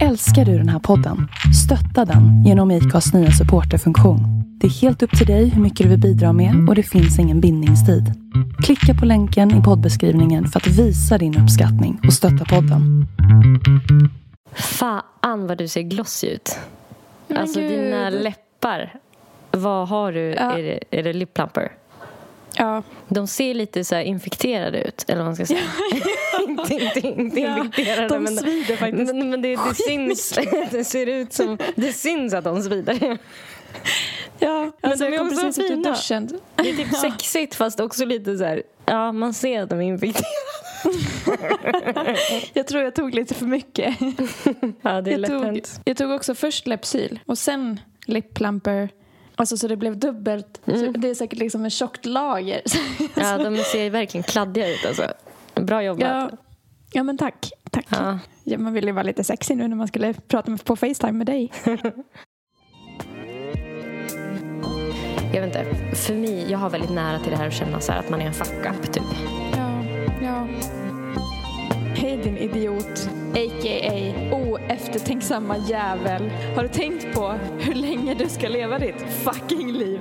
Älskar du den här podden? Stötta den genom IKAs nya supporterfunktion. Det är helt upp till dig hur mycket du vill bidra med och det finns ingen bindningstid. Klicka på länken i poddbeskrivningen för att visa din uppskattning och stötta podden. Fan vad du ser glossy ut. Men alltså gud. dina läppar. Vad har du? Ja. Är, det, är det lip plumper? Ja. De ser lite så här infekterade ut, eller vad man ska säga. inte inte, inte Ja, infekterade, de men, svider faktiskt. men, men det, det syns. det ser ut som... Det syns att de svider. Ja, alltså, de är också fina. Det är typ sexigt, fast också lite så här... Ja, man ser att de är infekterade. Jag tror jag tog lite för mycket. Ja, det är Jag lätt tog, hänt. jag tog också först Lypsyl och sen lip plumper. Alltså så det blev dubbelt. Så det är säkert liksom ett tjockt lager. Ja, de ser verkligen kladdiga ut alltså. Bra jobbat. ja, ja men tack. tack. Ja. Ja, man ville ju vara lite sexig nu när man skulle prata på Facetime med dig. Jag vet inte. För mig, jag har väldigt nära till det här att känna så att man är en fuck-up typ. Ja, ja. Hej din idiot, a.k.a. oeftertänksamma jävel. Har du tänkt på hur länge du ska leva ditt fucking liv?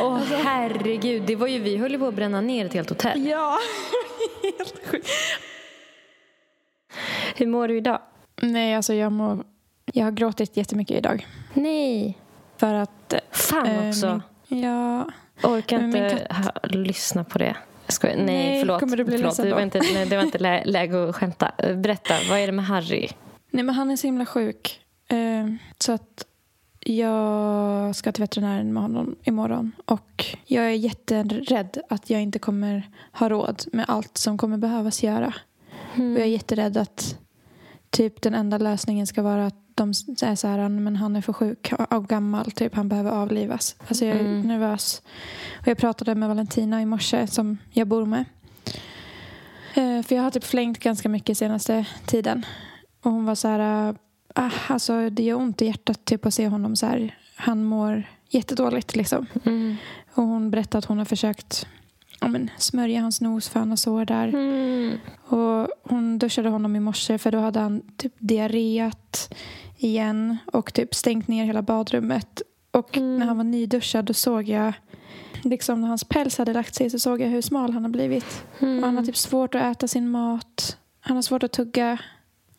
Åh herregud, det var ju vi höll ju på att bränna ner ett helt hotell. Ja, helt sjukt. Hur mår du idag? Nej, alltså jag mår... Jag har gråtit jättemycket idag. Nej. För att... Fan eh, också. Min, ja, Orkar inte ha, lyssna på det. Skojar. Nej, Nej, förlåt. kommer du bli förlåt. Det, var inte, nej, det var inte lä, läge att skämta. Berätta, vad är det med Harry? Nej, men han är så himla sjuk. Eh, så att jag ska till veterinären med honom imorgon. Och jag är jätterädd att jag inte kommer ha råd med allt som kommer behövas göra. Och jag är jätterädd att typ den enda lösningen ska vara att de säger så här, men han är för sjuk och gammal, typ han behöver avlivas. Alltså jag är Mm. nervös. Och jag pratade med Valentina i morse som jag bor med. Eh, För jag har typ flängt ganska mycket senaste tiden. Och hon var så här, ah, alltså det gör ont i hjärtat typ att se honom så här. Han mår jättedåligt liksom. Mm. Och hon berättade att hon har försökt ja, men, smörja hans nos för han har sår där. Mm. Och hon duschade honom i morse för då hade han typ diarréat igen och typ stängt ner hela badrummet. Och Mm. när han var nyduschad då såg jag liksom när hans päls hade lagt sig så såg jag hur smal han har blivit. Mm. Han har typ svårt att äta sin mat. Han har svårt att tugga.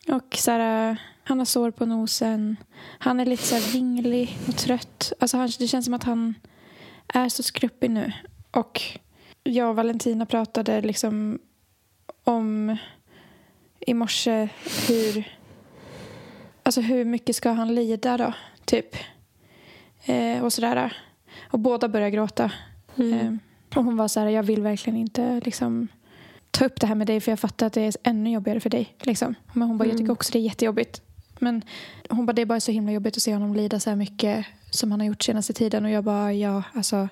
Och så här, han har sår på nosen. Han är lite så här vinglig och trött. Alltså han, det känns som att han är så skruppig nu. Och jag och Valentina pratade liksom om i morse hur alltså hur mycket ska han lida då, typ. Eh, och sådär. Och båda började gråta. Mm. Eh, och hon var så här, jag vill verkligen inte liksom ta upp det här med dig för jag fattar att det är ännu jobbigare för dig. Liksom. Men hon bara, jag tycker också det är jättejobbigt. Men hon bara, det är bara så himla jobbigt att se honom lida så här mycket som han har gjort senaste tiden. Och jag bara, ja, alltså.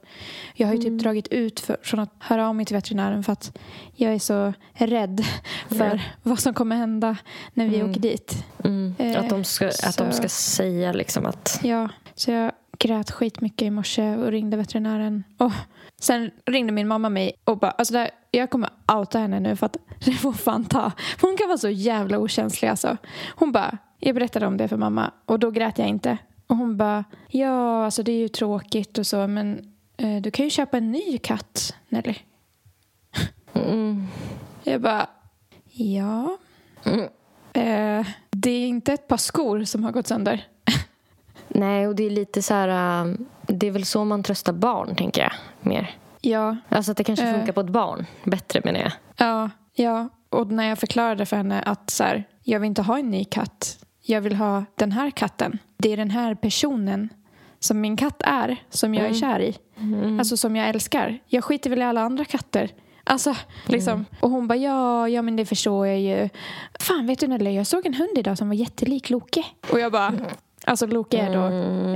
Jag har ju typ dragit ut för, från att höra av mig till veterinären för att jag är så rädd för Ja. vad som kommer hända när vi Mm. åker dit. Mm. Eh, Att, de ska, att de ska säga liksom att... Ja, så jag grät skitmycket i morse och ringde veterinären. Och sen ringde min mamma mig och bara, alltså det här, jag kommer outa henne nu för att det får fan ta. Hon kan vara så jävla okänslig alltså. Hon bara, jag berättade om det för mamma och då grät jag inte. Och hon bara, ja alltså det är ju tråkigt och så men eh, du kan ju köpa en ny katt Nelly. Mm. Jag bara, ja. Mm. Eh, det är inte ett par skor som har gått sönder. Nej, och det är lite så här... um, Det är väl så man tröstar barn, tänker jag. Mer. Ja, Alltså att det kanske Eh. funkar på ett barn bättre, menar jag. Ja, ja. Och när jag förklarade för henne att så här, jag vill inte ha en ny katt. Jag vill ha den här katten. Det är den här personen som min katt är, som jag är kär i. Alltså som jag älskar. Jag skiter väl i alla andra katter. Alltså, liksom. Och hon bara, ja, ja, men det förstår jag ju. Fan, vet du Nelly, jag såg en hund idag som var jättelik Loke. Och jag bara, alltså Loke är då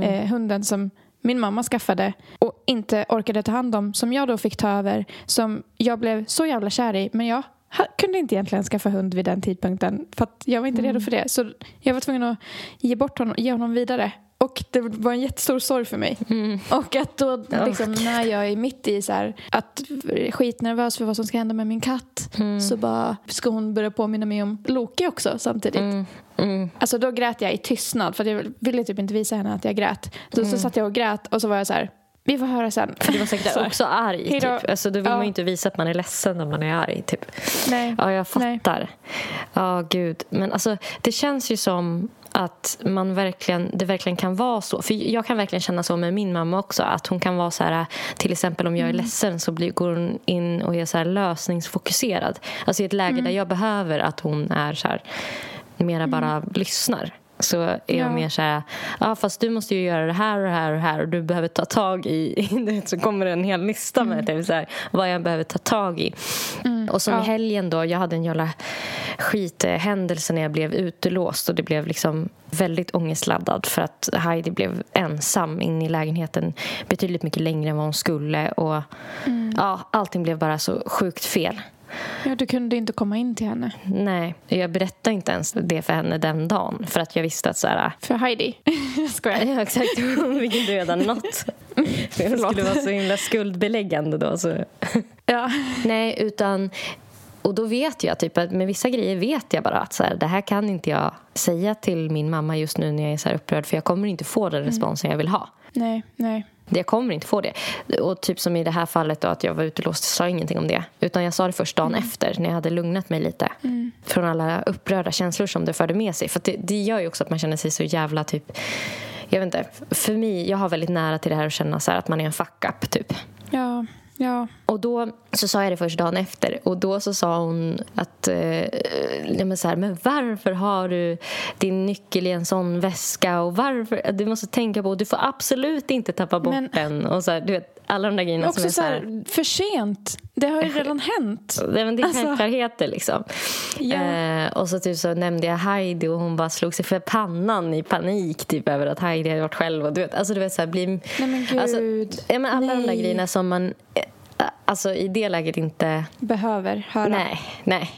eh, hunden som min mamma skaffade och inte orkade ta hand om, som jag då fick ta över, som jag blev så jävla kär i. Men jag ha- kunde inte egentligen skaffa hund vid den tidpunkten för att jag var inte redo för det. Så jag var tvungen att ge bort honom, ge honom vidare. Och det var en jättestor sorg för mig. Mm. Och att då liksom, när jag är mitt i så här, att skitnervös för vad som ska hända med min katt Mm. så bara ska hon börja påminna mig om Loki också samtidigt. Mm. Mm. Alltså då grät jag i tystnad för att jag ville typ inte visa henne att jag grät. Mm. så satt jag och grät och så var jag så här, vi får höra sen. Du var säkert också arg. Hejdå. Typ. Alltså, då vill Ja. man ju inte visa att man är ledsen när man är arg. Typ. Nej. Ja, jag fattar. Ja, gud. Men alltså, det känns ju som att man verkligen, det verkligen kan vara så. För Jag kan verkligen känna så med min mamma också. Att hon kan vara så här, till exempel om jag är ledsen så blir, går hon in och är så här lösningsfokuserad. Alltså i ett läge där jag behöver att hon är så här, mera bara lyssnar. Så är Ja. hon mer så här, ja fast du måste ju göra det här och det här och det här och du behöver ta tag i, så kommer det en hel lista med typ så här, vad jag behöver ta tag i. Och som Ja. i helgen då, jag hade en jävla skithändelse när jag blev utelåst och det blev liksom väldigt ångestladdad för att Heidi blev ensam inne i lägenheten betydligt mycket längre än vad hon skulle och ja, allting blev bara så sjukt fel. Ja, du kunde inte komma in till henne. Nej, jag berättade inte ens det för henne den dagen för att jag visste att så här, För Heidi. Jag skojar. Ja, exakt. Inte redan något. Jag skulle vara så himla skuldbeläggande då. Så. Ja. Nej, utan... Och då vet jag, typ att med vissa grejer vet jag bara att så här, det här kan inte jag säga till min mamma just nu när jag är så här upprörd för jag kommer inte få den responsen jag vill ha. Nej, nej. Jag kommer inte få det. Och typ som i det här fallet då, att jag var utelåst, sa ingenting om det. Utan jag sa det först dagen efter, när jag hade lugnat mig lite. Från alla upprörda känslor som det förde med sig. För det, det gör ju också att man känner sig så jävla typ... Jag vet inte, för mig, jag har väldigt nära till det här att känna så här att man är en fuck-up typ. Ja, ja. Och då så sa jag det först dagen efter och då så sa hon att eh, ja, men, så här, men varför har du din nyckel i en sån väska och varför, du måste tänka på, du får absolut inte tappa bort Men- den och så här, du vet, alla de där grejerna Också som är så så här, här, för sent. Det har ju redan hänt. det, men det är Alltså- självklarheter liksom. Ja. Eh, och så typ så nämnde jag Heidi och hon bara slog sig för pannan i panik typ över att Heidi hade varit själv. Och du vet, alltså du vet så här, bli, Nej men gud. Alltså, ja, men alla de där Nej. grejerna som man eh, alltså, i det läget inte... Behöver höra. Nej, nej.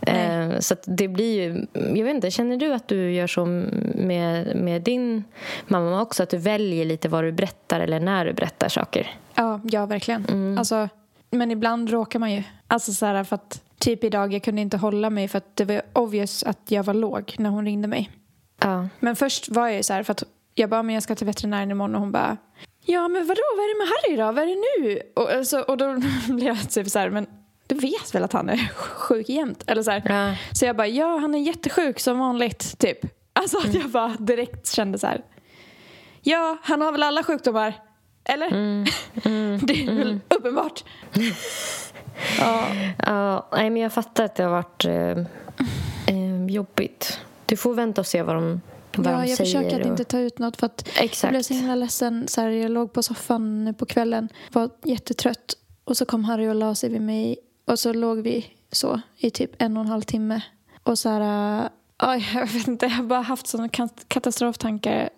Eh, så att det blir ju... Jag vet inte, känner du att du gör så med, med din mamma också? Att du väljer lite vad du berättar eller när du berättar saker? Ja, ja verkligen. Mm. Alltså, men ibland råkar man ju. Alltså så här för att typ idag jag kunde inte hålla mig för att det var obvious att jag var låg när hon ringde mig. Ja. Men först var jag ju så här för att jag bara men jag ska till veterinären imorgon och hon bara ja men vadå vad är det med Harry då? Vad är det nu? Och, alltså, och då blev jag typ så här men du vet väl att han är sjuk jämt? Eller så här. Ja. Så jag bara ja han är jättesjuk som vanligt typ. Alltså att jag bara direkt kände så här ja han har väl alla sjukdomar? Eller? det är väl uppenbart. ja. Ja, nej, men jag fattar att det har varit eh, eh, jobbigt. Du får vänta och se vad de, vad Ja, de jag försöker att och... inte ta ut något för att jag Exakt. blev så himla ledsen. Så här, jag låg på soffan nu på kvällen, var jättetrött och så kom Harry och la sig vid mig och så låg vi så i typ en och en halv timme. Och så här, äh, jag vet inte, jag har bara haft sådana kat- katastroftankar.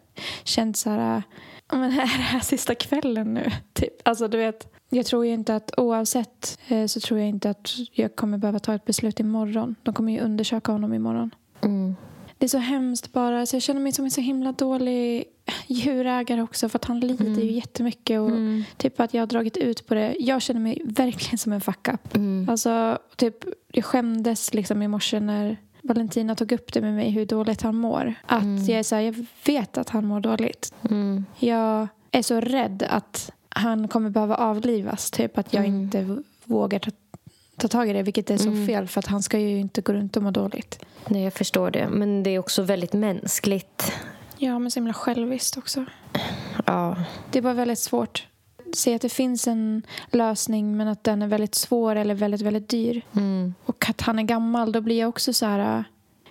Känt så här, äh, "Ja, men är det här sista kvällen nu? Typ. Alltså du vet, jag tror ju inte att oavsett eh, så tror jag inte att jag kommer behöva ta ett beslut imorgon. De kommer ju undersöka honom imorgon. Mm. Det är så hemskt bara. Så jag känner mig som en så himla dålig djurägare också för att han lider Mm. ju jättemycket och typ att jag har dragit ut på det. Jag känner mig verkligen som en fuck up. Mm. Alltså, typ, jag skämdes liksom i morse när Valentina tog upp det med mig hur dåligt han mår. Att jag är så här, jag vet att han mår dåligt. Mm. Jag är så rädd att han kommer behöva avlivas. Typ att jag Mm. inte vågar ta, ta tag i det. Vilket är så Mm. fel för att han ska ju inte gå runt och må dåligt. Nej, jag förstår det. Men det är också väldigt mänskligt. Ja, men så himla själviskt också. Ja. Det bara väldigt svårt. Se att det finns en lösning men att den är väldigt svår eller väldigt, väldigt dyr. Mm. Och att han är gammal, då blir jag också så här... äh,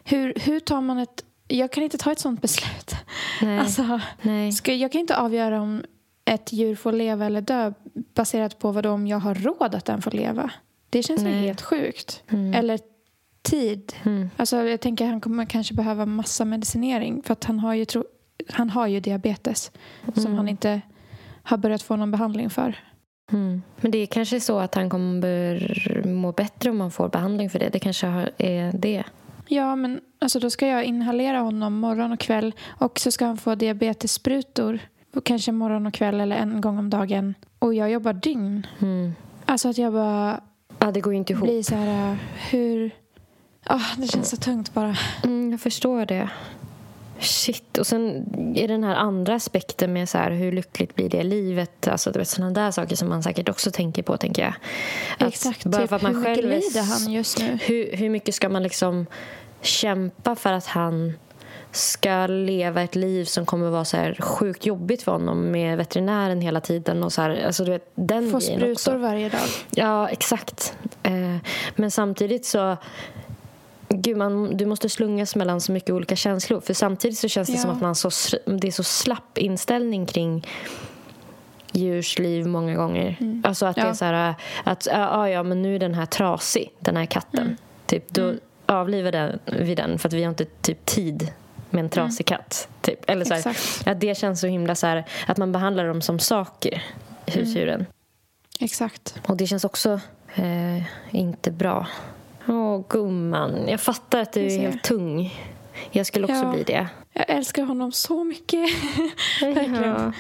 Hur, hur tar man ett... Jag kan inte ta ett sånt beslut. Nej. Alltså, Nej. ska, jag kan inte avgöra om ett djur får leva eller dö baserat på vad om jag har råd att den får leva. Det känns Nej. helt sjukt. Mm. Eller tid. Mm. Alltså, jag tänker att han kommer kanske behöva massa medicinering för att han har ju, tro, han har ju diabetes som Mm. han inte har börjat få någon behandling för. Mm. Men det är kanske så att han kommer må bättre om man får behandling för det. Det kanske är det. Ja, men alltså då ska jag inhalera honom morgon och kväll och så ska han få diabetessprutor. Kanske morgon och kväll eller en gång om dagen. Och jag jobbar dygn. Mm. Alltså att jag bara Ja, det går inte ihop. blir så här, äh, hur... Ah, det känns så tungt bara. Mm, jag förstår det. Shit. Och sen är den här andra aspekten med så här, hur lyckligt blir det livet? Alltså, du vet, sådana där saker som man säkert också tänker på, tänker jag. Att Exakt. Bara typ, för att man hur mycket själv är lider han just nu? hur, hur mycket ska man liksom kämpa för att han ska leva ett liv som kommer vara så här sjukt jobbigt för honom med veterinären hela tiden och så här, alltså du vet, den Få sprutor varje dag. Ja, exakt. Eh, men samtidigt så... Gud, man, du måste slungas mellan så mycket olika känslor. För samtidigt så känns det Ja. som att man så, det är så slapp inställning kring djurs liv många gånger. Alltså att det är Mm. Ja. så här att ja, ja, men nu är den här trasig, den här katten. Mm. Typ, då avlivar den, vi den för att vi har inte typ tid med en trasig katt. Typ. Eller så här, Mm. Att det känns så himla så här, att man behandlar dem som saker, husdjuren. Mm. Exakt. Och det känns också eh, inte bra. Åh, gumman. Jag fattar att du är helt tung. Jag skulle också Ja. bli det. Jag älskar honom så mycket. Verkligen.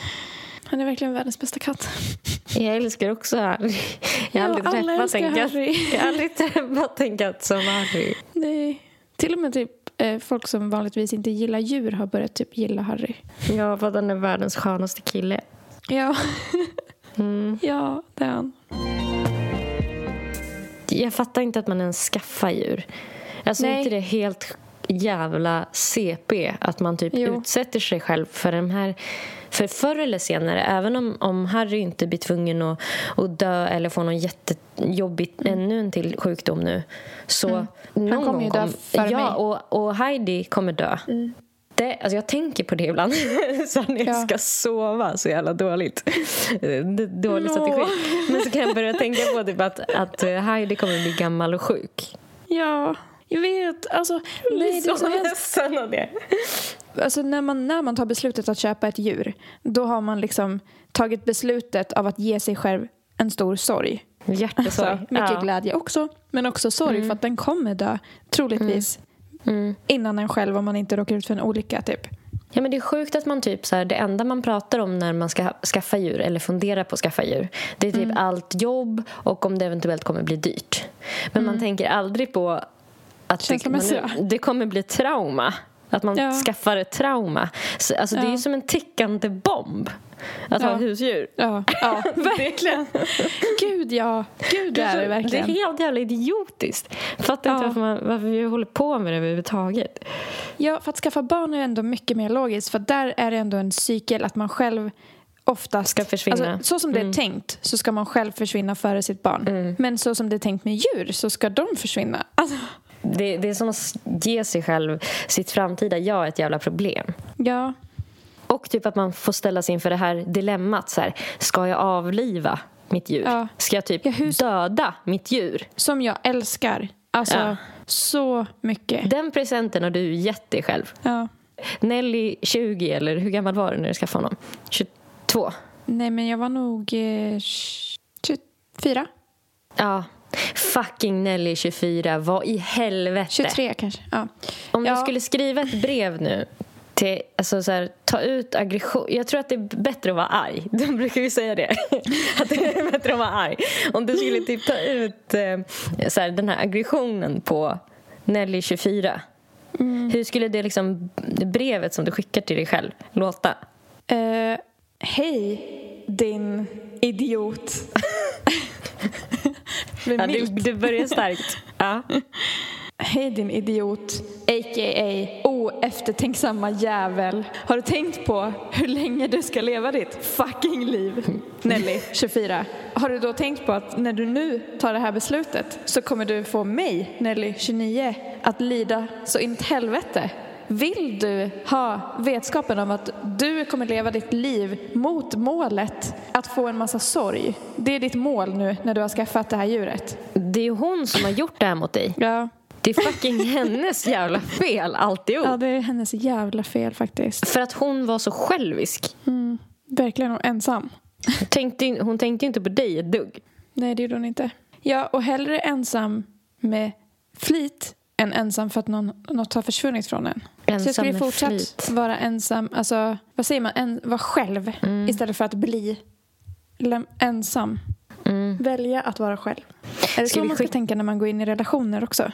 Han är verkligen världens bästa katt. Jag älskar också Harry. Jag har Ja, aldrig träffat en katt. Harry. Jag har aldrig träffat en katt som Harry. Nej. Till och med typ, eh, folk som vanligtvis inte gillar djur har börjat typ gilla Harry. Ja, för att han är världens skönaste kille. Ja, Mm. ja det är han. Jag fattar inte att man ens skaffar djur. Alltså är Nej. inte det helt jävla CP att man typ Jo. utsätter sig själv för den här... För förr eller senare, även om, om Harry inte blir tvungen att, att dö eller får någon jättejobbig, ännu en till sjukdom nu så någon Mm. Han kommer gång ju dö kom- före Ja, mig. Mm. och, och Heidi kommer dö. Det, alltså jag tänker på det ibland så när jag Ja. ska sova så jävla dåligt. Dålig Nå. strategi. Men så kan jag börja tänka på typ att, att eh, Heidi kommer bli gammal och sjuk. Ja, jag vet. Alltså, nej, det är så ledsen av det. Alltså när man, när man tar beslutet att köpa ett djur då har man liksom tagit beslutet av att ge sig själv en stor sorg. Hjärtesorg. Alltså, mycket glädje också, men också sorg för att den kommer dö, troligtvis, Mm. Innan en själv om man inte råkar ut för en olycka. Typ. Ja, men det är sjukt att man typ så här, det enda man pratar om när man ska skaffa djur eller funderar på att skaffa djur det är typ Mm. allt jobb och om det eventuellt kommer bli dyrt. Men man tänker aldrig på att det, man, det kommer bli trauma. Att man Ja. skaffar ett trauma. Så, alltså, Det är ju Ja. som en tickande bomb att ha Ja. ett husdjur. Ja, ja verkligen. Gud, ja. Gud, det är det Det verkligen. är helt jävla idiotiskt. Fattar inte Ja. varför, man, varför vi håller på med det överhuvudtaget. Ja, för att skaffa barn är ändå mycket mer logiskt. För där är det ändå en cykel att man själv oftast... Ska försvinna. Alltså, så som det är Mm. tänkt så ska man själv försvinna före sitt barn. Men så som det är tänkt med djur så ska de försvinna. Alltså, Det, det är som att ge sig själv sitt framtida jag ett jävla problem. ja, Och typ att man får ställa sig inför det här dilemmat. Så här, ska jag avliva mitt djur? Ja. Ska jag typ Ja, hur- döda mitt djur? som jag älskar. Alltså, Ja. så mycket. Den presenten har du gett dig själv. Ja. Nelly 20, eller hur gammal var du när du skaffade honom? 22? Nej, men jag var nog eh, 24. Ja. Fucking Nelly 24, vad i helvete? 23 kanske. Ja. Om du Ja. skulle skriva ett brev nu till, alltså så här, ta ut aggression. Jag tror att det är bättre att vara arg. De brukar ju säga det. Att det är bättre att vara arg. Om du skulle typ ta ut eh, så här, den här aggressionen på Nelly 24. Mm. Hur skulle det liksom, brevet som du skickar till dig själv låta? Eh, Hej, din idiot. Med Ja, du, du börjar starkt. Ja. Hej din idiot, a.k.a. oeftertänksamma jävel. Har du tänkt på hur länge du ska leva ditt fucking liv? Nelly, 24. Har du då tänkt på att när du nu tar det här beslutet så kommer du få mig, Nelly, 29, att lida så in helvete? Vill du ha vetskapen om att du kommer leva ditt liv mot målet att få en massa sorg? Det är ditt mål nu när du har skaffat det här djuret. Det är hon som har gjort det här mot dig. Ja, Det är fucking hennes jävla fel alltihop. Ja, det är hennes jävla fel faktiskt. För att hon var så självisk. Verkligen och ensam. Hon tänkte, in- hon tänkte inte på dig ett dugg. Nej, det gjorde hon inte. Ja, och hellre ensam med flit än ensam för att någon, något har försvunnit från en. så jag Ensam skulle fortsatt flit. vara ensam, alltså vad säger man, en, vara själv Mm. istället för att bli ensam. Mm. Välja att vara själv. Är det Ska så man ska tänka när man går in i relationer också?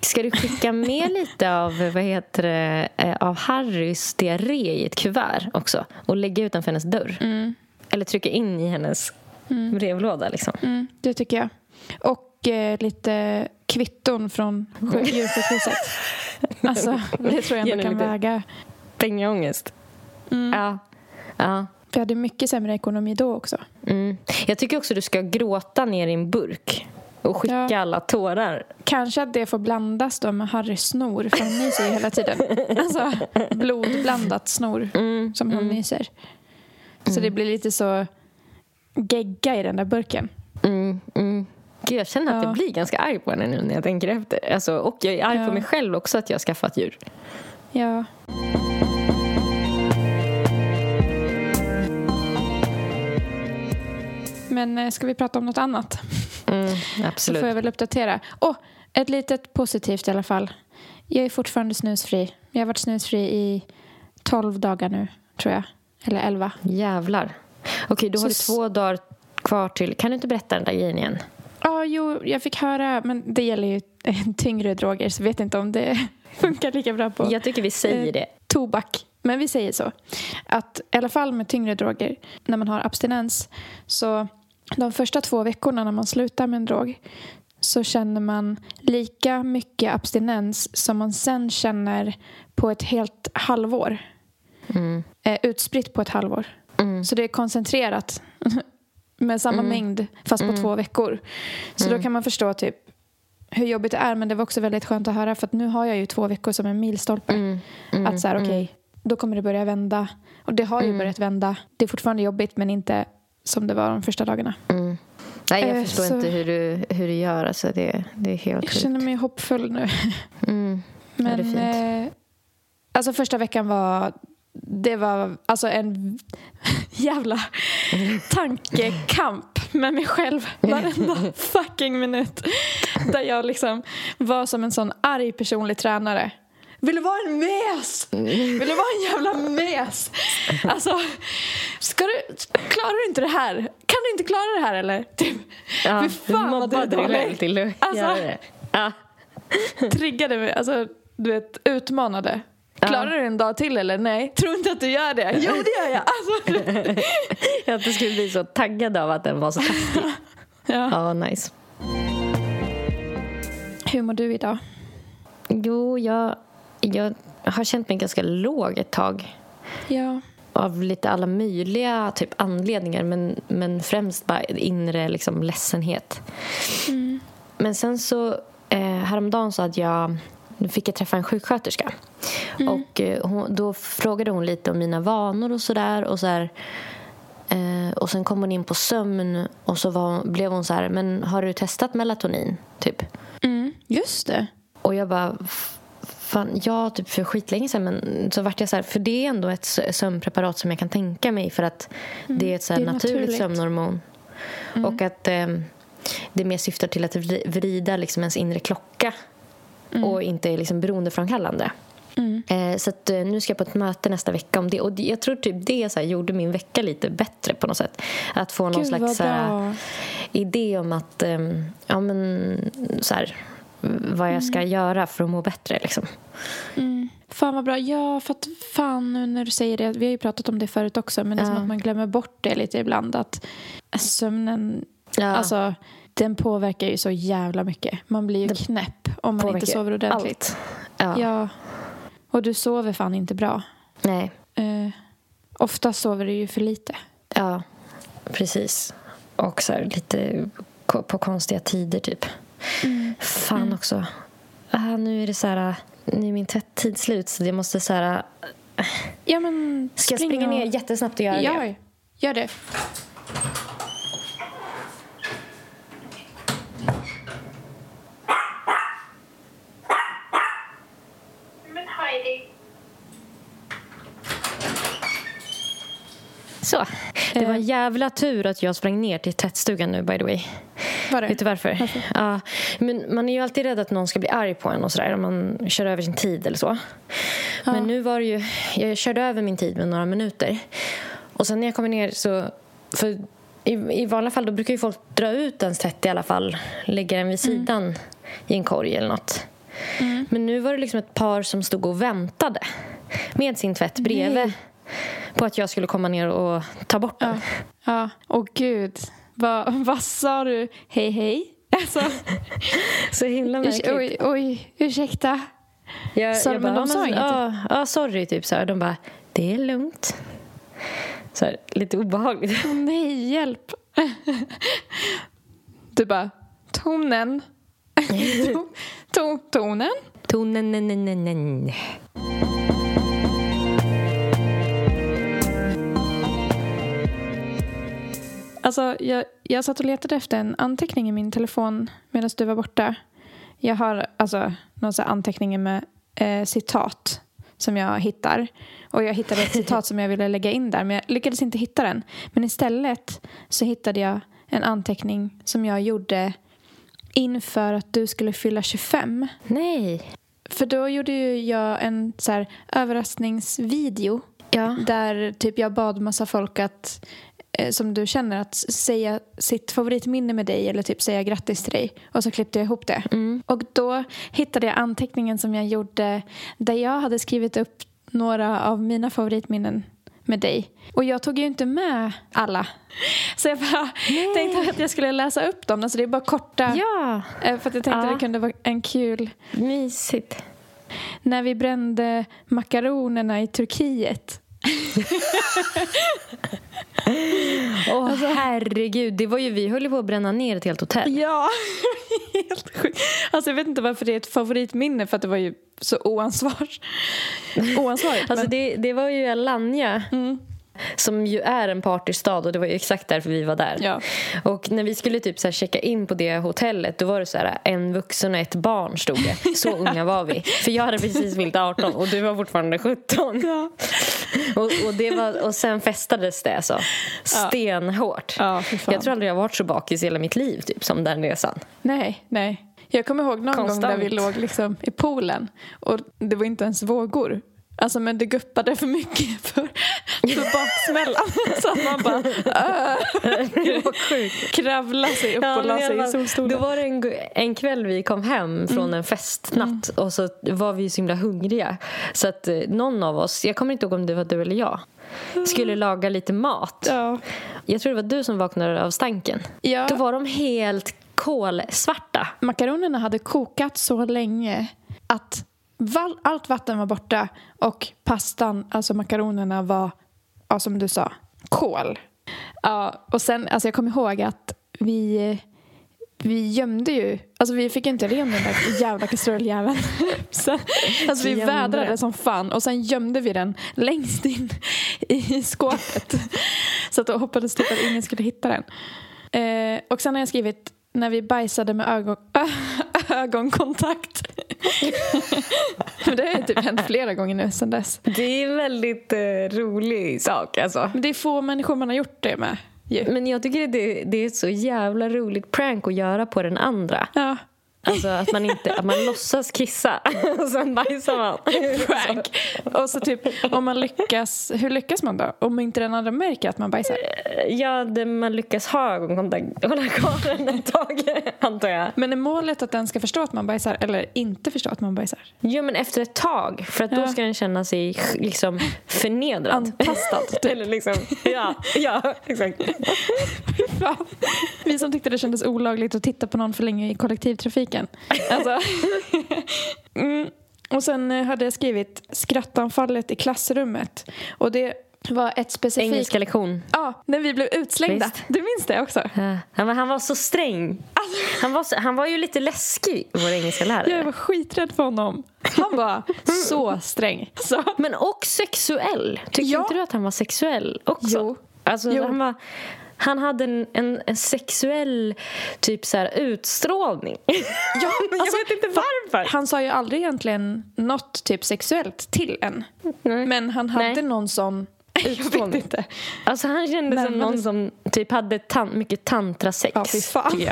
Ska du skicka med lite av, vad heter det, eh, av Harrys diarré i ett kuvert också och lägga utanför hennes dörr? Eller trycka in i hennes brevlåda liksom. Mm, det tycker jag. Och eh, lite kvitton från sj- djursjukhuset. alltså, det tror jag ändå kan lite. väga. Pengaångest. Ja. ja. Vi hade mycket sämre ekonomi då också. Mm. Jag tycker också du ska gråta ner i en burk och skicka Ja. alla tårar. Kanske att det får blandas då med Harrys snor, för han nyser ju hela tiden. Alltså blodblandat snor som han nyser. Så det blir lite så gegga i den där burken. Mm, mm. Gud, jag känner att Ja. jag blir ganska arg på henne nu när jag tänker efter. Alltså, och jag är arg Ja. på mig själv också att jag har skaffat djur. Ja. Men eh, ska vi prata om något annat? Mm, absolut. får jag väl uppdatera. Och ett litet positivt i alla fall. Jag är fortfarande snusfri. Jag har varit snusfri i 12 dagar nu, tror jag. Eller 11. Jävlar. Okej, då har du två dagar kvar till... Kan du inte berätta den där grejen igen? Ja, jo, jag fick höra, men det gäller ju tyngre droger så vet inte om det funkar lika bra på Jag tycker vi säger Eh, det. tobak. Men vi säger så. Att i alla fall med tyngre droger, när man har abstinens, så de första två veckorna när man slutar med en drog så känner man lika mycket abstinens som man sen känner på ett helt halvår. Mm. Eh, utspritt på ett halvår. Mm. Så det är koncentrerat med samma mängd fast på två veckor. Så då kan man förstå typ hur jobbigt det är men det var också väldigt skönt att höra för att nu har jag ju två veckor som en milstolpe. Mm. Mm. Att så här, okej, då kommer det börja vända. Och det har ju börjat vända. Det är fortfarande jobbigt men inte som det var de första dagarna. Mm. Nej, jag Eh, förstår så- inte hur du, hur du gör. Alltså, det, det är helt Jag sjukt. känner mig hoppfull nu. Mm. Ja, det är Men fint. eh, alltså första veckan var det var alltså en jävla tankekamp med mig själv varenda fucking minut. Där jag liksom var som en sån arg personlig tränare. Vill du vara en mes? Vill du vara en jävla mes? Alltså, ska du, klarar du inte det här? Kan du inte klara det här eller? Typ. Ja, Fy fan vad du är dålig. till att Alltså- göra det. Ja. triggade mig, alltså du vet utmanade. Klarar du en dag till eller? Nej. Tror inte att du gör det. Jo det gör jag. Alltså, Jag att du skulle bli så taggad av att den var så taskig. ja. Ja, nice. Hur mår du idag? Jo, jag, jag har känt mig ganska låg ett tag. Ja. Av lite alla möjliga typ anledningar men, men främst bara inre liksom, ledsenhet. Men sen så eh, häromdagen så hade jag, fick jag träffa en sjuksköterska. Och eh, hon, då frågade hon lite om mina vanor och sådär. Och, så här, eh, och sen kom hon in på sömn och så var, blev hon så här, men har du testat melatonin? Typ. Mm, just det. Och jag bara, fan, ja, typ för skitlänge sedan. Men så vart jag så här, för det är ändå ett sö- sömnpreparat som jag kan tänka mig för att det är ett så det är naturligt, naturligt. sömnhormon. Och att eh, det mer syftar till att vri- vrida liksom ens inre klocka och inte är liksom beroendeframkallande. Eh, så att, eh, nu ska jag på ett möte nästa vecka om det. Och jag tror typ det så här, gjorde min vecka lite bättre på något sätt. Att få någon Gud, slags så här, idé om att, ehm, ja men så här, vad jag ska göra för att må bättre liksom. Mm. Fan vad bra. Ja, för att fan nu när du säger det. Vi har ju pratat om det förut också. Men det är som Ja. att man glömmer bort det lite ibland. Att sömnen, Ja. alltså den påverkar ju så jävla mycket. Man blir ju Den knäpp om man inte sover ordentligt. Allt. Ja. Ja. Och du sover fan inte bra. Nej. Eh, ofta sover du ju för lite. Ja, precis. Och så här, lite på konstiga tider typ. Fan också. Ah, nu är det så här, nu är min tvätttid slut så jag måste så här, Ja, men ska jag spring springa och- ner jättesnabbt och göra Ja, det? gör det. Men Heidi, Så. Det var en jävla tur att jag sprang ner till tvättstugan nu by the way. Var det? Vet du varför? Varför? Ja, men man är ju alltid rädd att någon ska bli arg på en och sådär om man kör över sin tid eller så. Men nu var det ju... Jag körde över min tid med några minuter. Och sen när jag kommer ner så... För i, I vanliga fall då brukar ju folk dra ut ens tvätt i alla fall. Lägga den vid sidan i en korg eller något. Men nu var det liksom ett par som stod och väntade med sin tvätt bredvid på att jag skulle komma ner och ta bort den. Ja, åh gud. Vad, vad sa du? Hej, hej? Alltså, Så himla märkligt. oj, oj, ursäkta. Jag, Sa- jag men de sa "Ja, inget?" Ja, ja, sorry, typ så här. De bara, det är lugnt. Så här, lite obehagligt. Åh nej, hjälp. Du bara, tonen. To, to, tonen? Tonen, nej, nej, nej, Alltså, jag, jag satt och letade efter en anteckning i min telefon medan du var borta. Jag har alltså någon sån här anteckning med eh, citat som jag hittar. Och jag hittade ett citat som jag ville lägga in där men jag lyckades inte hitta den. Men istället så hittade jag en anteckning som jag gjorde inför att du skulle fylla 25. Nej. För då gjorde ju jag en så här överraskningsvideo Ja. där typ jag bad massa folk att som du känner att säga sitt favoritminne med dig eller typ säga grattis till dig och så klippte jag ihop det. Och då hittade jag anteckningen som jag gjorde där jag hade skrivit upp några av mina favoritminnen med dig. Och jag tog ju inte med alla. Så jag bara tänkte att jag skulle läsa upp dem. Alltså det är bara korta. Ja, eh, För att jag tänkte Ja. att det kunde vara en kul mysigt. när vi brände makaronerna i Turkiet. Åh, herregud. Det var ju, vi höll ju på att bränna ner ett helt hotell. Ja, helt sjukt. Alltså jag vet inte varför det är ett favoritminne för att det var ju så oansvar. oansvarigt. Alltså men- det, det var ju Alanya som ju är en partystad och det var ju exakt därför vi var där. Ja. Och när vi skulle typ så checka in på det hotellet då var det så här en vuxen och ett barn stod det. Så unga var vi. För jag hade precis fyllt 18 och du var fortfarande 17. Och, och, det var, och sen festades det så stenhårt. Ja, jag tror aldrig jag varit så bakis i hela mitt liv typ som den resan. Nej, nej. Jag kommer ihåg någon Konstant. gång där vi låg liksom i poolen och det var inte ens vågor. Alltså men det guppade för mycket för, för baksmällan. Så att man bara äh, Det var sjukt. kravla sig upp och men la sig i solstolen. Då var det en, en kväll vi kom hem från Mm. en festnatt och så var vi så himla hungriga. Så att eh, någon av oss, jag kommer inte ihåg om det var du eller jag, skulle laga lite mat. Ja. Jag tror det var du som vaknade av stanken. Ja. Då var de helt kolsvarta. Makaronerna hade kokat så länge att allt vatten var borta och pastan, alltså makaronerna var, ja, som du sa, kol. Ja, och sen, alltså jag kommer ihåg att vi, vi gömde ju, alltså vi fick inte ren den där jävla kastrulljäveln. Alltså vi vädrade som fan och sen gömde vi den längst in i skåpet. Så att då hoppades typ att ingen skulle hitta den. Eh, och sen har jag skrivit när vi bajsade med ögon, ögonkontakt. Det har typ hänt flera gånger nu sen dess. Det är en väldigt eh, rolig sak alltså. Men det är få människor man har gjort det med. Ju. Men jag tycker det, det är ett så jävla roligt prank att göra på den andra. Ja. Alltså att man inte, att man låtsas kissa och sen bajsar man. Prank. Och så typ om man lyckas, hur lyckas man då? Om inte den andra märker att man bajsar? Ja, det, man lyckas ha ögonkontakt hålla kvar den ett tag, antar jag. Men är målet att den ska förstå att man bajsar eller inte förstå att man bajsar? Jo, men efter ett tag. För att då ska den känna sig liksom förnedrad. Antastad. Eller liksom, ja, ja, exakt. Vi som tyckte det kändes olagligt att titta på någon för länge i kollektivtrafiken. Alltså. Mm. Och sen eh, hade jag skrivit skrattanfallet i klassrummet. Och det var ett specifikt... Engelska lektion. Ja, när vi blev utslängda. Visst. Du minns det också? Ja, Han var, han var så sträng. Han var, så, han var ju lite läskig, vår engelska lärare. Jag var skiträdd för honom. Han var så sträng. Så. Men och sexuell. Tyckte Ja. inte du att han var sexuell också? Jo. Alltså, Jo. Han, var, han hade en, en, en sexuell typ så här, utstrålning. Ja, Men jag vet inte varför. Han sa ju aldrig egentligen något typ sexuellt till en. Nej. Men han hade Nej. någon sån... Jag vet Utstrålning. inte. Alltså, han kändes som Närmade någon som typ hade tan- mycket tantrasex. Ja, fy fan.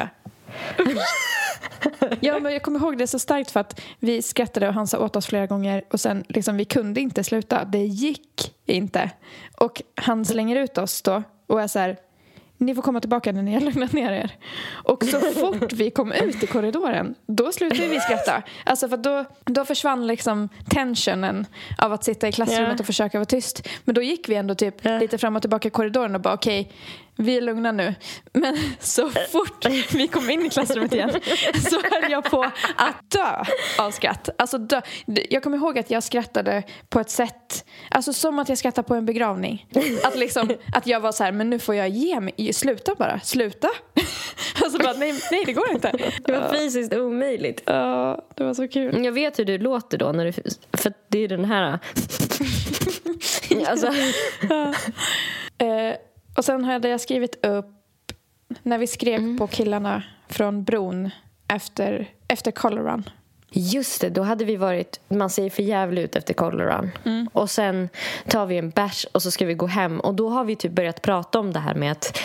Ja, men jag kommer ihåg det så starkt för att vi skrattade och Hansa åt oss flera gånger och sen liksom vi kunde inte sluta. Det gick inte. Och han slänger ut oss då och är så här ni får komma tillbaka när ni har lugnat ner er. Och så fort vi kom ut i korridoren, då slutade vi skratta. Alltså för då, då försvann liksom tensionen av att sitta i klassrummet Ja. och försöka vara tyst. Men då gick vi ändå typ Ja. lite fram och tillbaka i korridoren och bara okej, vi är lugna nu. Men så fort vi kom in i klassrummet igen så höll jag på att dö av skratt. Alltså dö. Jag kommer ihåg att jag skrattade på ett sätt, alltså som att jag skrattade på en begravning. Att, liksom, att jag var så här, men nu får jag ge mig, sluta bara, sluta. Alltså bara, nej, nej det går inte. Det var fysiskt omöjligt. Ja, det var så kul. Jag vet hur du låter då. När du, för det är den här... alltså, Eh, och sen hade jag skrivit upp när vi skrek på killarna från bron efter, efter Color Run. Just det, då hade vi varit... Man ser för jävligt ut efter Coloran. Och sen tar vi en bärs och så ska vi gå hem. Och då har vi typ börjat prata om det här med att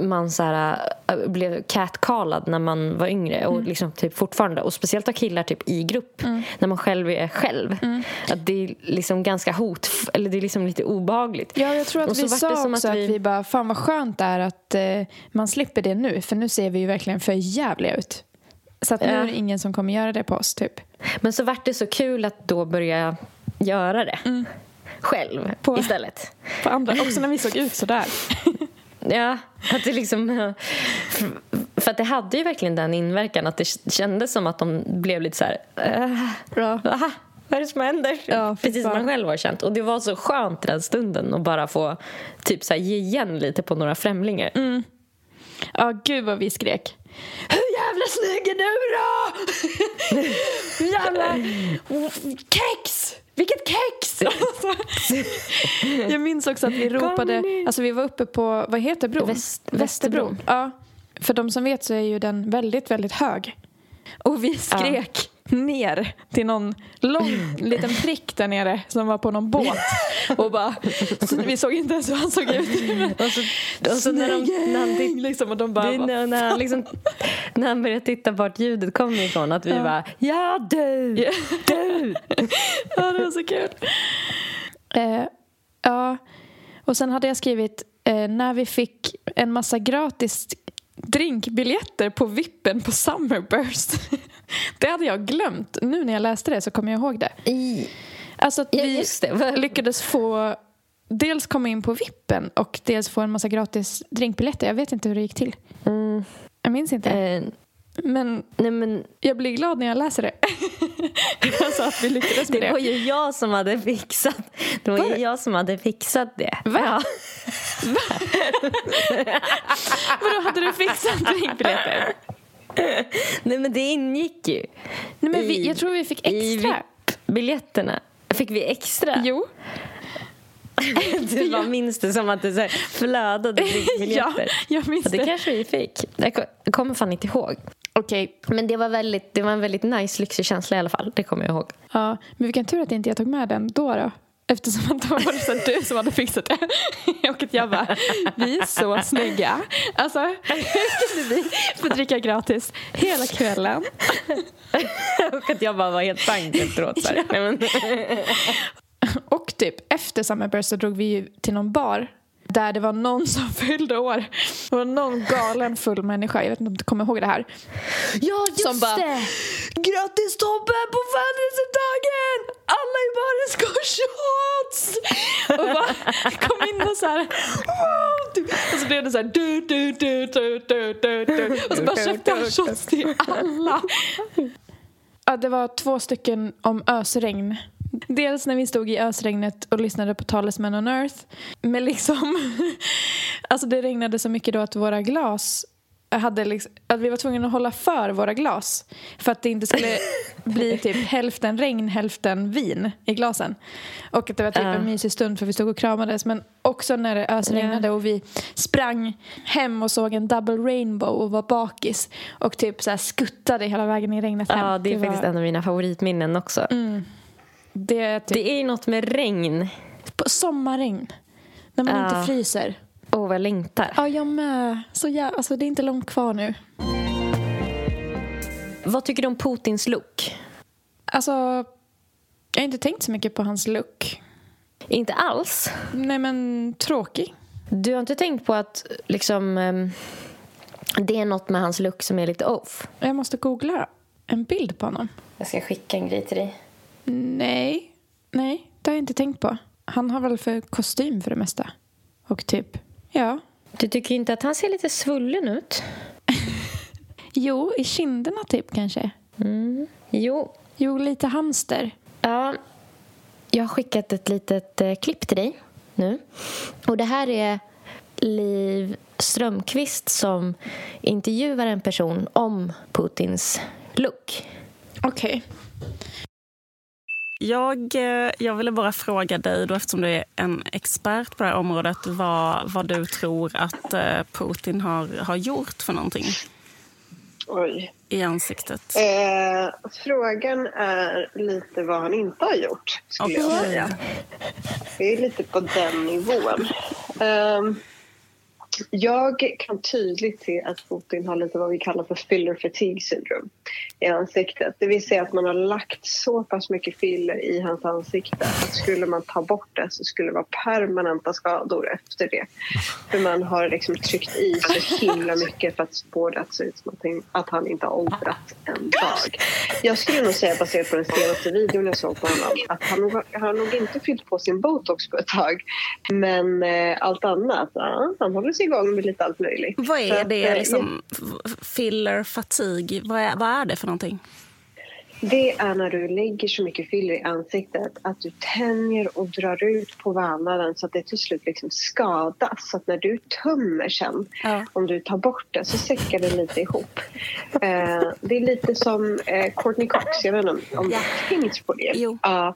man så här, äh, blev catcallad när man var yngre. Och liksom typ fortfarande. Och speciellt av killar typ i grupp. När man själv är själv. Att det är liksom ganska hot... Eller det är liksom lite obehagligt. Ja, jag tror att vi sa också att att vi- vi... bara, fan vad skönt det är att eh, man slipper det nu. För nu ser vi ju verkligen för jävliga ut. Så att nu är det ingen som kommer göra det på oss typ. Men så vart det så kul att då börja göra det. Själv På- istället. På andra, också när vi såg ut sådär. Ja, att det liksom... eh, För, det hade ju verkligen den inverkan att det kändes som att de blev lite så här... Uh, Ja. aha, vad är det som händer? Ja, Precis som man själv har känt. Och det var så skönt den stunden att bara få typ så här, ge igen lite på några främlingar. Ja, gud vad vi skrek. Jävla snygg är du då? Hur jävla... Kex! Vilket kex! Alltså, jag minns också att vi ropade... Alltså vi var uppe på, vad heter bron? Väst- Västerbron. Ja. För de som vet så är ju den väldigt, väldigt hög. Och vi skrek ner till någon lång liten prick där nere som var på någon båt. Och bara, så vi såg inte ens hur han såg ut. Och så, och så när, de, när han liksom, och de bara, det är "Vad när, när, han liksom, när han började titta vart ljudet kommer ifrån att vi bara Ja du! Du! Ja, det var så kul. Eh, ja, och sen hade jag skrivit eh, när vi fick en massa gratis drinkbiljetter på vippen på Summerburst. det hade jag glömt. Nu när jag läste det så kommer jag ihåg det. I, Alltså att vi lyckades få dels komma in på vippen och dels få en massa gratis drinkbiljetter. Jag vet inte hur det gick till. Mm, Jag minns inte. eh, Men nej men jag blir glad när jag läser det. alltså att vi lyckades med det det. var ju jag som hade fixat Det var Var ju det? jag som hade fixat det. Va? Ja. Vadå, hade du fixat drinkbiljetter? Nej men det ingick ju. Nej, men vi, I- jag tror vi fick I extra. biljetterna. Fick vi extra? Jo. Du bara minns det som att det så här flödade Ja, biljetter. jag minns Ja, det det. kanske vi fick. Jag ko- jag kommer fan inte ihåg. Okej. Men det var, väldigt, det var en väldigt nice, lyxig känsla i alla fall. Det kommer jag ihåg. Ja, men vilken tur att inte jag tog med den då. då. Eftersom att det var det så du som hade fixat det. Och att jag bara, vi är så snygga. Alltså, hur kunde vi få dricka gratis hela kvällen? Och att jag bara var helt pank efteråt. Nej, men, Och typ efter Summerburst så drog vi ju till någon bar där det var någon som fyllde år. Det var någon galen full människa, jag vet inte om du kommer ihåg det här. ja, just Som bara, det! Grattis Tobbe på födelsedagen! Alla i baren ska ha shots! Och bara kom in och så här... wow, typ. Och så blev det så här... Du, du, du, du, du, du, du. Och så bara köpte han shots till alla. Ja, det var två stycken om ösregn. Dels när vi stod i ösregnet och lyssnade på Talisman on Earth. Men liksom... Alltså det regnade så mycket då att våra glas hade liksom, att vi var tvungna att hålla för våra glas för att det inte skulle bli typ hälften regn, hälften vin i glasen. Och att det var typ Ja. en mysig stund för vi stod och kramades men också när det ösregnade och vi sprang hem och såg en double rainbow och var bakis och typ så skuttade hela vägen i regnet hem. Ja, det är faktiskt var, en av mina favoritminnen också. det är typ Det är ju något med regn. på sommarregn när man Ja. inte fryser. Åh, vad jag längtar. Ja, jag med. Så ja, alltså, det är inte långt kvar nu. vad tycker du om Putins look? Alltså, jag har inte tänkt så mycket på hans look. Inte alls. Nej, men tråkig. Du har inte tänkt på att liksom, ehm, det är något med hans look som är lite off? Jag måste googla en bild på honom. Jag ska skicka en grej till dig. Nej, nej, det har jag inte tänkt på. Han har väl för kostym för det mesta. Och typ, ja. Du tycker inte att han ser lite svullen ut? Jo, i kinderna typ kanske. Jo. Jo, lite hamster. Ja, jag har skickat ett litet eh, klipp till dig nu. Och det här är Liv Strömqvist som intervjuar en person om Putins look. Okej. Jag, eh, jag ville bara fråga dig, då, eftersom du är en expert på det här området vad, vad du tror att eh, Putin har, har gjort för någonting Oj. i ansiktet. Eh, frågan är lite vad han inte har gjort, skulle jag Okej. säga. Det är lite på den nivån. Ehm, jag kan tydligt se att Putin har lite vad vi kallar för filler fatigue syndrome i ansiktet. Det vill säga att man har lagt så pass mycket filler i hans ansikte att skulle man ta bort det så skulle det vara permanenta skador efter det. För man har liksom tryckt i så himla mycket för att få det att se ut som att han- inte har åldrats en dag. Jag skulle nog säga baserat på den senaste videon jag såg på honom att han nog, han har nog inte fyllt på sin botox på ett tag. Men eh, allt annat, ja, han håller sig igång med lite allt möjligt. Vad är att, det, eh, liksom, filler, fatig? Vad är, vad är det för någonting? Det är när du lägger så mycket filler i ansiktet att du tänjer och drar ut på vävnaden så att det till slut liksom skadas. Så att när du tömmer sen, Ja. om du tar bort det, så säckar det lite ihop. Eh, det är lite som eh, Courtney Cox, jag vet inte om, om du har tänkt på det? Jo. Ja.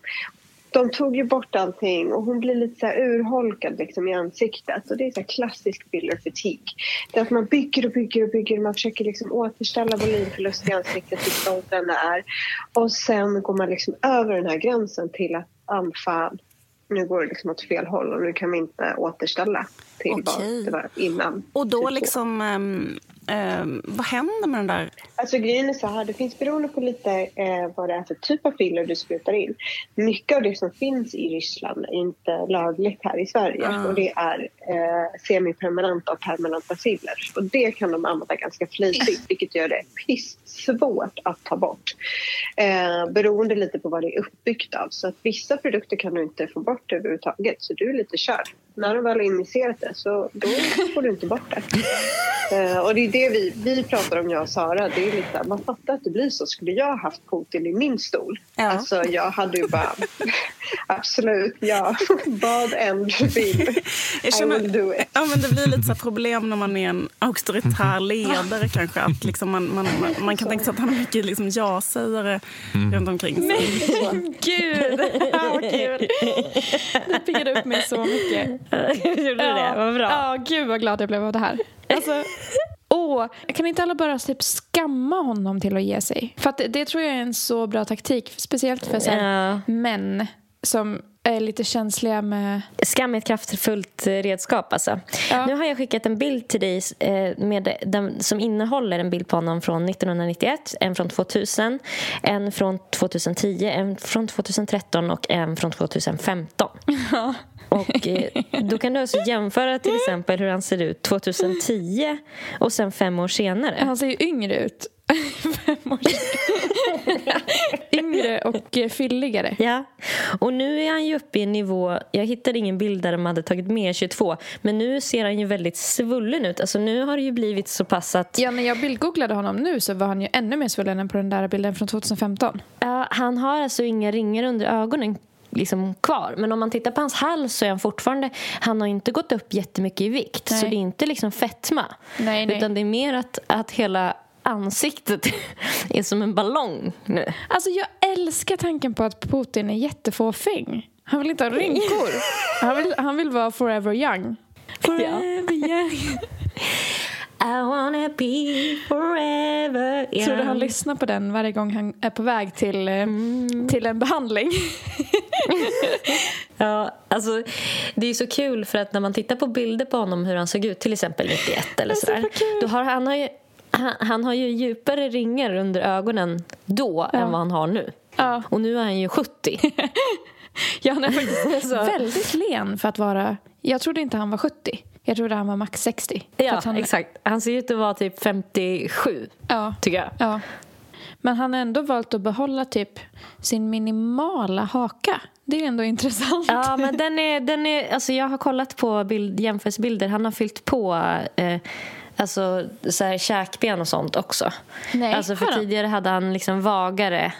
De tog ju bort allting och hon blir lite så urholkad liksom i ansiktet. Och det är så klassisk filler fatigue. Det är att man bygger och bygger och bygger. Man försöker liksom återställa volymförlust i ansiktet stolt den är. Och sen går man liksom över den här gränsen till att anfall. Nu går det liksom åt fel håll och nu kan vi inte återställa till Okej. vad det var innan. Och då Typ liksom, ehm, vad händer med den där? Alltså grejen är så här, det finns beroende på lite eh, vad det är för typ av filler du sprutar in. Mycket av det som finns i Ryssland är inte lagligt här i Sverige Ah. och det är eh, semipermanenta och permanenta filler. Och det kan de använda ganska flitigt vilket gör det pissvårt att ta bort. Eh, beroende lite på vad det är uppbyggt av. Så att vissa produkter kan du inte få bort överhuvudtaget så du är lite körd. När de väl har injicerat det så då får du inte bort det. Eh, och det är det vi, vi pratar om, jag och Sara. Det är lite, man fattar att det blir så. Skulle jag haft Putin i min stol, Ja. alltså jag hade ju bara absolut, ja, vad än du vill. I will do it. ja, men det blir lite så problem när man är en auktoritär ledare kanske. Att liksom man, man, man, man kan tänka sig att han har mycket liksom ja-sägare runt omkring sig. Gud, kul! Det piggade upp mig så mycket. Gjorde du det? Vad bra. Ja, gud vad glad jag blev av det här. Alltså, åh, kan inte alla bara typ skamma honom till att ge sig? För att det, det tror jag är en så bra taktik, speciellt för så här, Ja. män som är lite känsliga med... Skam är ett kraftfullt eh, redskap. Alltså. Ja. Nu har jag skickat en bild till dig eh, med den, som innehåller en bild på honom från 1991, en från 2000, en från 2010, en från 2013 och en från 2015. Och eh, Då kan du alltså jämföra till exempel hur han ser ut 2010 och sen fem år senare. Han ser ju yngre ut. Fem år sedan. yngre och fylligare. Ja, och nu är han ju uppe i en nivå... Jag hittade ingen bild där de hade tagit med 22 men nu ser han ju väldigt svullen ut. Alltså nu har det ju blivit så pass att Ja, när jag bildgooglade honom nu så var han ju ännu mer svullen än på den där bilden från 2015. ja, han har alltså inga ringar under ögonen liksom kvar. Men om man tittar på hans hals så är han fortfarande... Han har inte gått upp jättemycket i vikt Nej. så det är inte liksom fetma. Nej, nej. Utan det är mer att, att hela ansiktet är som en ballong nu. Alltså jag älskar tanken på att Putin är jättefåfäng. Han vill inte ha rynkor. Han vill, han vill vara forever young. Forever young. I wanna be forever young. Tror du han lyssnar på den varje gång han är på väg till, eh, till en behandling? Ja, alltså, det är så kul för att när man tittar på bilder på honom hur han såg ut till exempel 91 eller så sådär. kul. Då har han har ju han, han har ju djupare ringar under ögonen då än vad han har nu. Ja. Och nu är han ju 70. Ja, han är faktiskt väldigt len för att vara... Jag trodde inte han var 70. Jag trodde han var max 60. För ja, han, exakt. Han ser ut att vara typ 57, Ja, tycker jag. ja. Men han har ändå valt att behålla typ sin minimala haka. Det är ändå intressant. Ja, men den är, den är, alltså jag har kollat på bild, jämförelsebilder. Han har fyllt på eh, alltså, så här, käkben och sånt också. Nej, alltså, för tidigare hade han liksom vagare,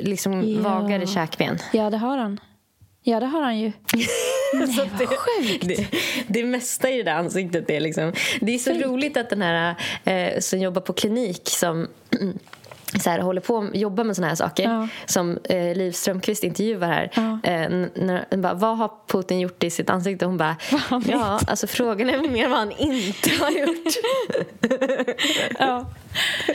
liksom Ja. vagare käkben. Ja, det har han. Ja, det har han ju. Nej, Så det, sjukt. det, det mesta i det där ansiktet är liksom... Det är så roligt att den här eh, som jobbar på klinik som så här, håller på jobbar med såna här saker Ja. som eh, Liv Strömquist intervjuar här. Ja. Eh, när, bara, vad har Putin gjort i sitt ansikte? Hon bara, ja, alltså frågan är mer vad han inte har gjort. Ja.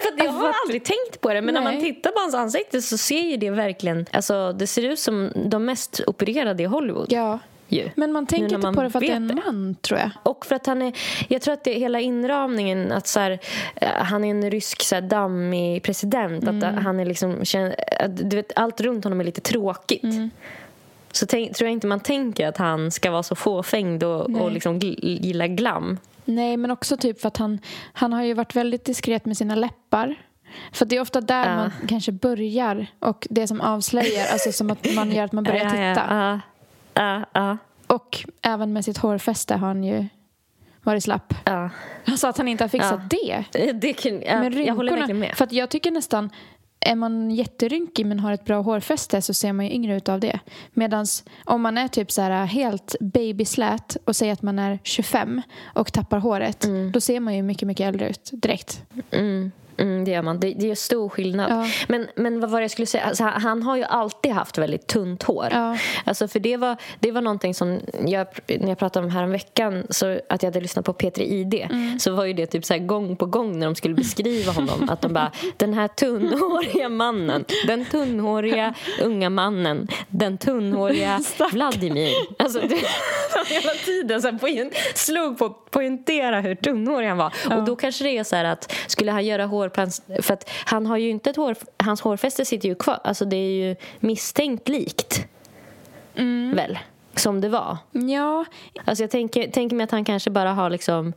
För jag har aldrig tänkt på det, men när man Nej. tittar på hans ansikte så ser ju det verkligen, alltså det ser ut som de mest opererade i Hollywood. ja. Ju. Men man tänker inte man på det för att det är en man, tror jag. Och för att han är, jag tror att det är hela inramningen att så här, eh, han är en rysk så här, dammig president. Att Mm. han är liksom, att, du vet, allt runt honom är lite tråkigt. Mm. Så tänk, tror jag inte man tänker att han ska vara så fåfängd och, Nej. och liksom gilla glam. Nej, men också typ för att han, han har ju varit väldigt diskret med sina läppar. För det är ofta där Ja. man kanske börjar och det som avslöjar, alltså som att man gör att man börjar Ja, titta. Ja, Och även med sitt hårfäste har han ju varit slapp. ja. Alltså att han inte har fixat Ja. det. Det kan, ja, Men jag håller rynkorna- verkligen med. För jag tycker nästan, är man jätterynkig men har ett bra hårfäste så ser man ju yngre ut av det. Medan om man är typ så här helt babyslät och säger att man är 25 och tappar håret, då ser man ju mycket, mycket äldre ut direkt. Mm, mm, det gör man. Det, det gör stor skillnad. Ja. Men, men vad var det jag skulle säga? Alltså, han- har ju alltid haft väldigt tunt hår. Ja. Alltså, för det var, det var någonting som jag, när jag pratade om häromveckan så att jag hade lyssnat på P3 ID Mm. så var ju det typ så här gång på gång när de skulle beskriva honom att de bara den här tunnhåriga mannen den tunnhåriga unga mannen den tunnhåriga Vladimir alltså det, hela tiden så här, poäng, slog på poängtera hur tunnhårig han var och då kanske det är så här att skulle han göra hårplans för att han har ju inte ett hår hans hårfäste sitter ju kvar alltså det är ju misstänkt likt väl som det var Ja, Alltså jag tänker, tänker mig att han kanske bara har liksom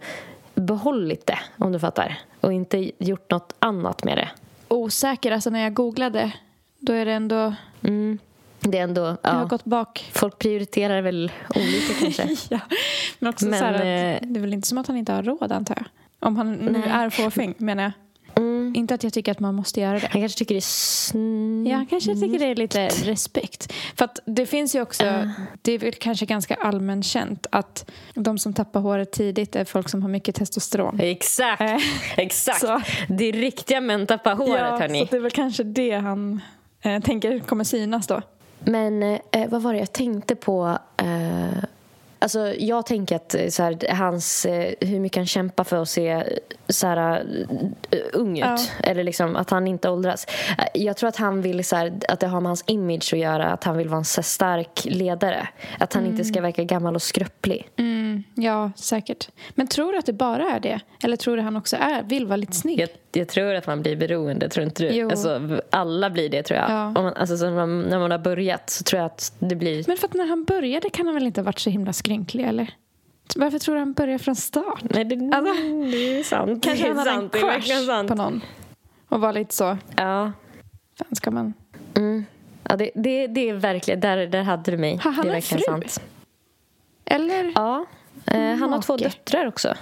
behållit det, om du fattar. Och inte gjort något annat med det. osäker. Alltså när jag googlade, då är det ändå... Mm. Det är ändå... Jag har Ja, gått bak. folk prioriterar väl olika kanske. ja. Men också Men, så att eh, det är väl inte som att han inte har råd, antar jag. Om han nu är fåfäng, menar jag. Mm. Inte att jag tycker att man måste göra det. Han kanske tycker det är snyggt. Ja, kanske tycker det är lite respekt. För att det finns ju också, det är väl kanske ganska allmänt känt att de som tappar håret tidigt är folk som har mycket testosteron. Exakt! Eh, Exakt! så- Det är riktiga män tappar håret, ja, hörni. så det är väl kanske det han eh, tänker kommer synas då. Men eh, vad var det jag tänkte på? Eh, alltså, jag tänker att eh, så här, hans, eh, hur mycket han kämpar för att se eh, så här, ung ut. Ja. Eller liksom att han inte åldras. Jag tror att han vill så här, att det har med hans image att göra. Att han vill vara en så stark ledare. Att han inte ska verka gammal och skröplig. Mm, ja, säkert. Men tror du att det bara är det? Eller tror du han också är, vill vara lite snygg? Jag, jag tror att man blir beroende, tror inte du? Jo. Alltså, alla blir det, tror jag. Ja. Om man, alltså, så när, man, när man har börjat så tror jag att det blir... Men för att när han började kan han väl inte ha varit så himla skrynklig, eller? Varför tror du han började från start? Nej, det, Alltså, det är sant. Kanske det är han hade en sant. Verkligen crush på någon och var lite så, Ja. fan ska man... Mm. Ja, det, det, det är verkligen, där, där hade du mig. Har han det är en fru? sant. Eller? Ja, eh, han har två döttrar också.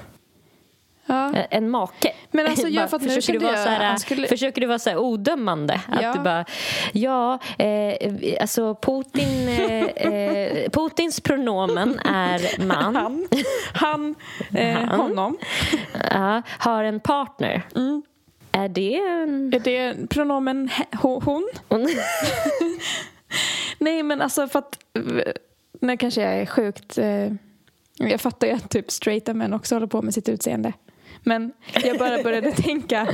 Ja. Eh, En make. Men alltså, ja, Bara, försöker, du vara jag- så här, han skulle- försöker du vara så odömande? Ja. Att du bara, ja, eh, alltså Putin, eh, eh, Putins pronomen är man. Han, han, eh, Han. honom. Ja, har en partner. Mm. Är det en... Är det pronomen hon? Nej, men alltså för att... eh, Nu kanske jag är sjukt... Eh, jag fattar ju att typ straighta män också håller på med sitt utseende. Men jag bara började tänka,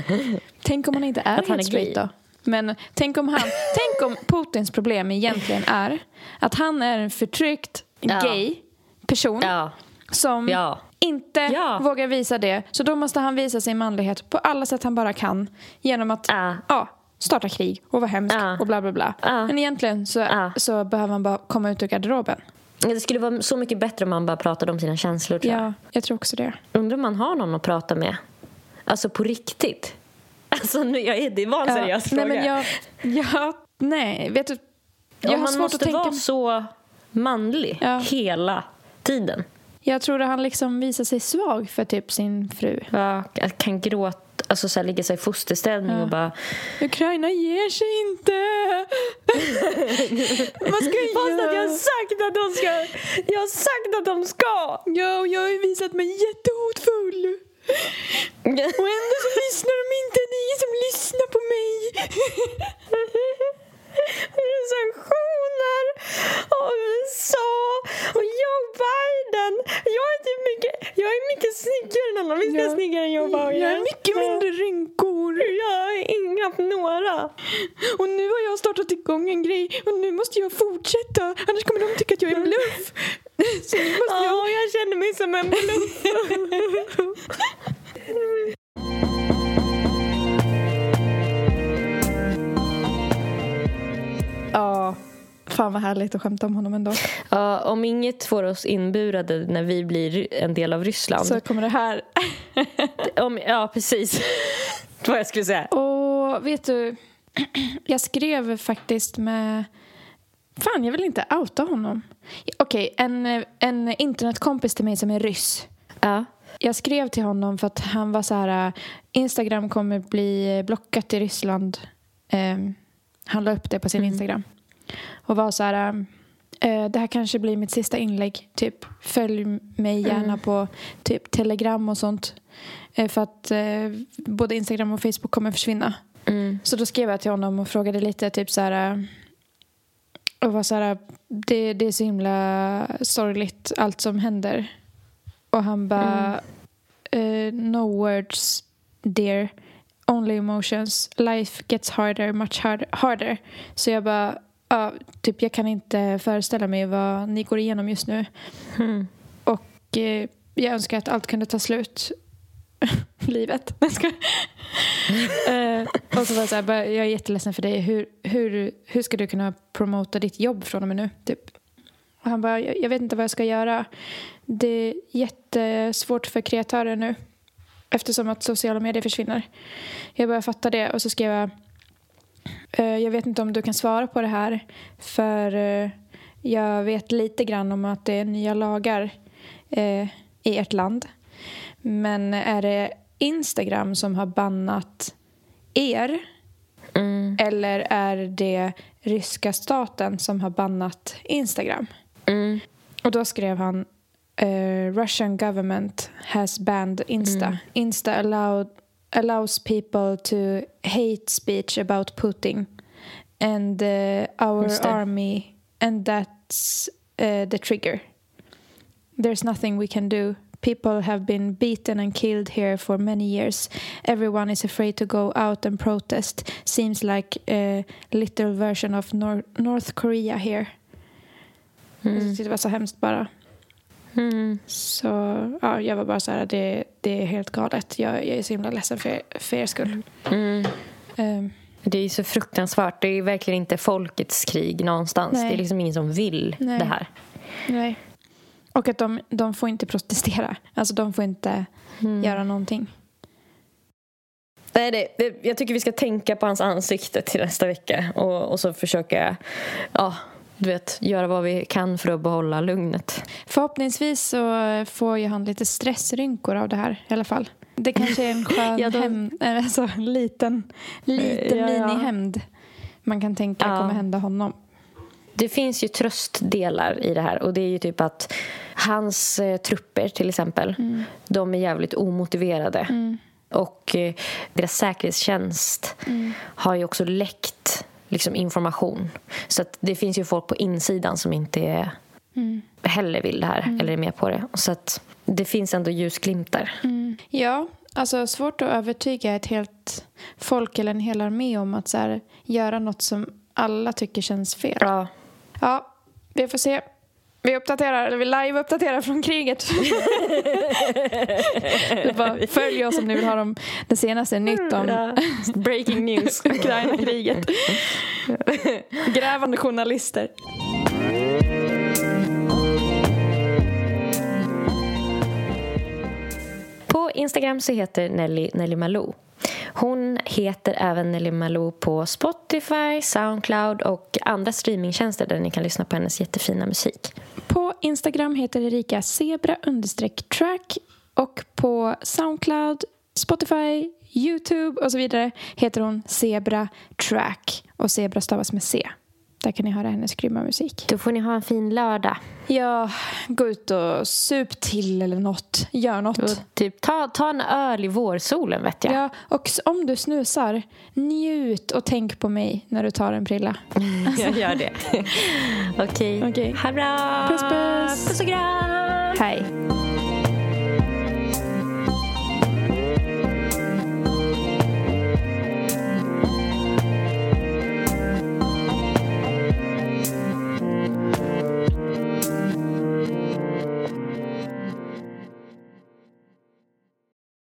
tänk om han inte är Att helt straight då? Men tänk om, han, tänk om Putins problem egentligen är att han är en förtryckt Ja. gay person Ja, som ja. inte vågar visa det. Så då måste han visa sin manlighet på alla sätt han bara kan. Genom att Ja. starta krig och vara hemsk och bla bla bla. Men egentligen så, så behöver han bara komma ut ur garderoben. Det skulle vara så mycket bättre om man bara pratade om sina känslor. Tror jag. Ja, jag tror också det. Undrar om man har någon att prata med. Alltså på riktigt. Alltså nu, jag är, det var en Ja, seriös nej, fråga. men jag, ja, nej, vet du. Jag Om har man svårt måste att tänka vara så manlig Ja. hela tiden. Jag tror att han liksom visar sig svag för typ sin fru. Ja, jag kan gråta, alltså så här, ligga sig i fosterställning Ja. och bara... Ukraina ger sig inte! Vad ska jag Fast att jag har sagt att de ska! Jag har sagt att de ska! Ja, och jag har ju visat mig jättehotfull. Och ändå så lyssnar de inte. Ingen som lyssnar på mig. Recensioner av USA och Joe Biden. Jag är, typ mycket, jag är mycket snyggare än honom. Visst är jag Ja. snyggare än Joe Biden? Jag har mycket mindre rynkor. Jag har inga några. Och nu har jag startat igång en grej och nu måste jag fortsätta. Annars kommer de tycka att jag är en bluff. Så nu måste Ja, jag... jag känner mig som en bluff. Ja, fan vad härligt att skämta om honom ändå. Ja, om inget får oss inburade när vi blir en del av Ryssland. Så kommer det här. Om, ja, precis. Vad jag skulle säga. Och vet du, jag skrev faktiskt med... Fan, jag vill inte outa honom. Okej, en, en internetkompis till mig som är ryss. Ja. Jag skrev till honom för att han var så här... Instagram kommer bli blockat i Ryssland. Um, han la upp det på sin Instagram. Och var så här... äh, det här kanske blir mitt sista inlägg. Typ, följ mig gärna på typ Telegram och sånt. Eh, för att eh, både Instagram och Facebook kommer försvinna. Mm. Så då skrev jag till honom och frågade lite typ så här... äh, Och var så här, det, det är så himla sorgligt allt som händer. Och han bara, eh, no words dear, only emotions. Life gets harder, much harder. Så jag bara, ja, typ jag kan inte föreställa mig vad ni går igenom just nu. Mm. Och eh, jag önskar att allt kunde ta slut. Livet. Eh, och så var jag så här, bara, jag är jätteledsen för dig. Hur, hur, hur ska du kunna promota ditt jobb från och med nu? Typ. Och han bara, jag, jag vet inte vad jag ska göra. Det är jättesvårt för kreatörer nu. Eftersom att sociala medier försvinner. Jag började fatta det och så skrev jag eh, jag vet inte om du kan svara på det här för eh, jag vet lite grann om att det är nya lagar eh, i ert land. Men är det Instagram som har bannat er Mm. eller är det ryska staten som har bannat Instagram? Mm. Och då skrev han eh, Russian government has banned Insta. Insta allowed, allows people to hate speech about Putin and eh, our army and that's eh, the trigger. There's nothing we can do. People have been beaten and killed here for many years. Everyone is afraid to go out and protest. Seems like a little version of Nor- North Korea here. Tyckte det var så hemskt bara. Mm. Så ja, jag var bara så här, det, det är helt galet. Jag, jag är så himla ledsen för, för er skull. Mm. Ehm, Det är så fruktansvärt. Det är verkligen inte folkets krig någonstans. Nej. Det är liksom ingen som vill Nej. det här. nej. Och att de, de får inte protestera. Alltså de får inte göra någonting. Nej, det, det, jag tycker vi ska tänka på hans ansikte till nästa vecka och, och så försöka ja, du vet, göra vad vi kan för att behålla lugnet. Förhoppningsvis så får ju han lite stressrynkor av det här i alla fall. Det kanske är en skön Ja, hämnd, eh, alltså, liten, liten Ja, ja. minihämnd man kan tänka Ja. kommer hända honom. Det finns ju tröstdelar i det här och det är ju typ att hans eh, trupper till exempel, de är jävligt omotiverade. Och eh, deras säkerhetstjänst har ju också läckt liksom, information. Så det finns ju folk på insidan som inte är, heller vill det här eller är med på det. Så att det finns ändå ljusglimtar. Ja, alltså svårt att övertyga ett helt folk eller en hel armé om att så här, göra något som alla tycker känns fel. Ja. Ja, vi får se. Vi uppdaterar, eller vi live-uppdaterar från kriget. bara följ oss om ni vill ha de, det senaste nytt om Breaking news. Ukraina-kriget. Grävande journalister. På Instagram så heter Nelly Nelly Malou. Hon heter även Nelly Malou på Spotify, Soundcloud och andra streamingtjänster där ni kan lyssna på hennes jättefina musik. På Instagram heter Erika Zebra-Track och på Soundcloud, Spotify, Youtube och så vidare heter hon Zebra Track och Zebra stavas med C. Där kan ni höra hennes grymma musik. Då får ni ha en fin lördag. Ja, gå ut och sup till eller något. Gör något. Och typ, ta, ta en öl i vårsolen vet jag. Ja, och om du snusar, njut och tänk på mig när du tar en prilla. jag gör det. Okej. Okej. Ha det bra. Puss, puss. Puss och kram. Hej.